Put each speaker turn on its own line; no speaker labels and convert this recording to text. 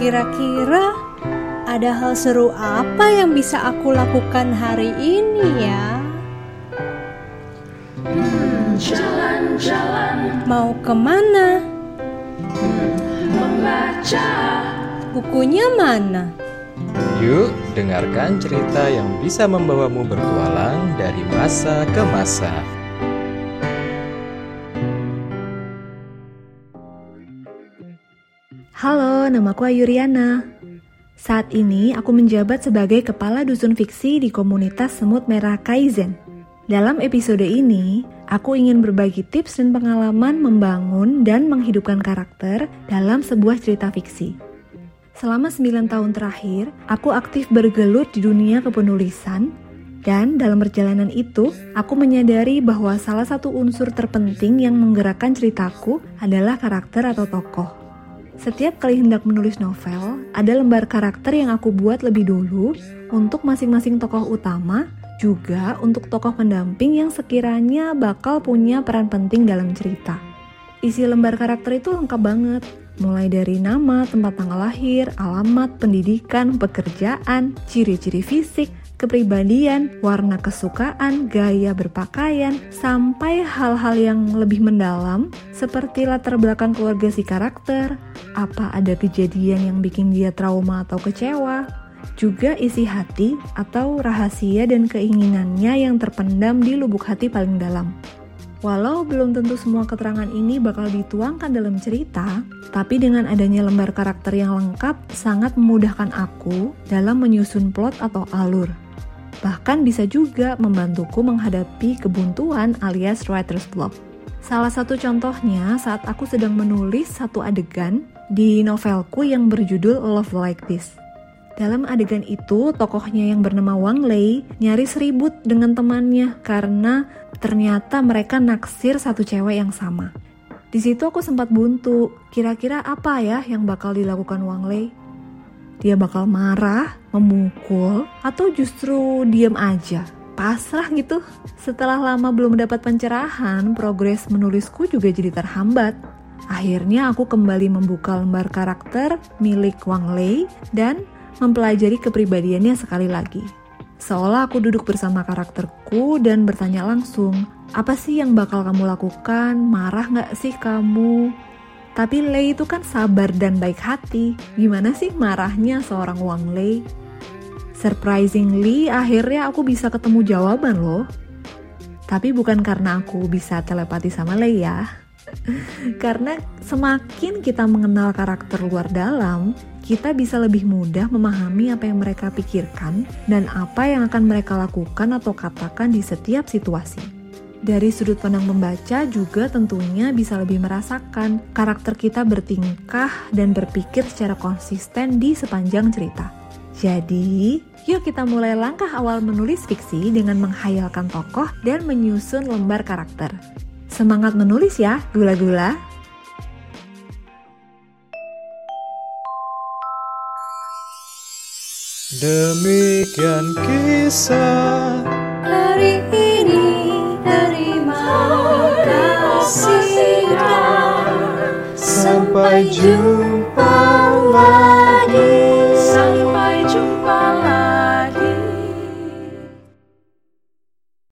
Kira-kira ada hal seru apa yang bisa aku lakukan hari ini ya?
Jalan-jalan
Mau ke mana?
membaca
Bukunya mana?
Yuk, dengarkan cerita yang bisa membawamu bertualang dari masa ke masa.
Halo, namaku Ayuriana. Saat ini aku menjabat sebagai kepala dusun fiksi di komunitas Semut Merah Kaizen. Dalam episode ini, aku ingin berbagi tips dan pengalaman membangun dan menghidupkan karakter dalam sebuah cerita fiksi. Selama 9 tahun terakhir, aku aktif bergelut di dunia kepenulisan dan dalam perjalanan itu, aku menyadari bahwa salah satu unsur terpenting yang menggerakkan ceritaku adalah karakter atau tokoh. Setiap kali hendak menulis novel, ada lembar karakter yang aku buat lebih dulu untuk masing-masing tokoh utama, juga untuk tokoh pendamping yang sekiranya bakal punya peran penting dalam cerita. Isi lembar karakter itu lengkap banget, mulai dari nama, tempat tanggal lahir, alamat, pendidikan, pekerjaan, ciri-ciri fisik, kepribadian, warna kesukaan, gaya berpakaian, sampai hal-hal yang lebih mendalam seperti latar belakang keluarga si karakter, apa ada kejadian yang bikin dia trauma atau kecewa, juga isi hati atau rahasia dan keinginannya yang terpendam di lubuk hati paling dalam. Walau belum tentu semua keterangan ini bakal dituangkan dalam cerita, tapi dengan adanya lembar karakter yang lengkap sangat memudahkan aku dalam menyusun plot atau alur. Bahkan bisa juga membantuku menghadapi kebuntuan alias writer's block. Salah satu contohnya saat aku sedang menulis satu adegan di novelku yang berjudul Love Like This. Dalam adegan itu, tokohnya yang bernama Wang Lei nyaris ribut dengan temannya karena ternyata mereka naksir satu cewek yang sama. Di situ aku sempat buntu, kira-kira apa ya yang bakal dilakukan Wang Lei? Dia bakal marah, memukul, atau justru diam aja? Pasrah gitu. Setelah lama belum mendapat pencerahan, progres menulisku juga jadi terhambat. Akhirnya aku kembali membuka lembar karakter milik Wang Lei dan mempelajari kepribadiannya sekali lagi. Seolah aku duduk bersama karakterku dan bertanya langsung, apa sih yang bakal kamu lakukan? Marah nggak sih kamu? Tapi Lei itu kan sabar dan baik hati. Gimana sih marahnya seorang Wang Lei? Surprisingly, akhirnya aku bisa ketemu jawaban loh. Tapi bukan karena aku bisa telepati sama Lei ya. karena semakin kita mengenal karakter luar dalam, kita bisa lebih mudah memahami apa yang mereka pikirkan dan apa yang akan mereka lakukan atau katakan di setiap situasi. Dari sudut pandang membaca juga tentunya bisa lebih merasakan karakter kita bertingkah dan berpikir secara konsisten di sepanjang cerita. Jadi, yuk kita mulai langkah awal menulis fiksi dengan menghayalkan tokoh dan menyusun lembar karakter. Semangat menulis ya, gula-gula!
Demikian kisah
Hari ini terima kasih
Sampai jumpa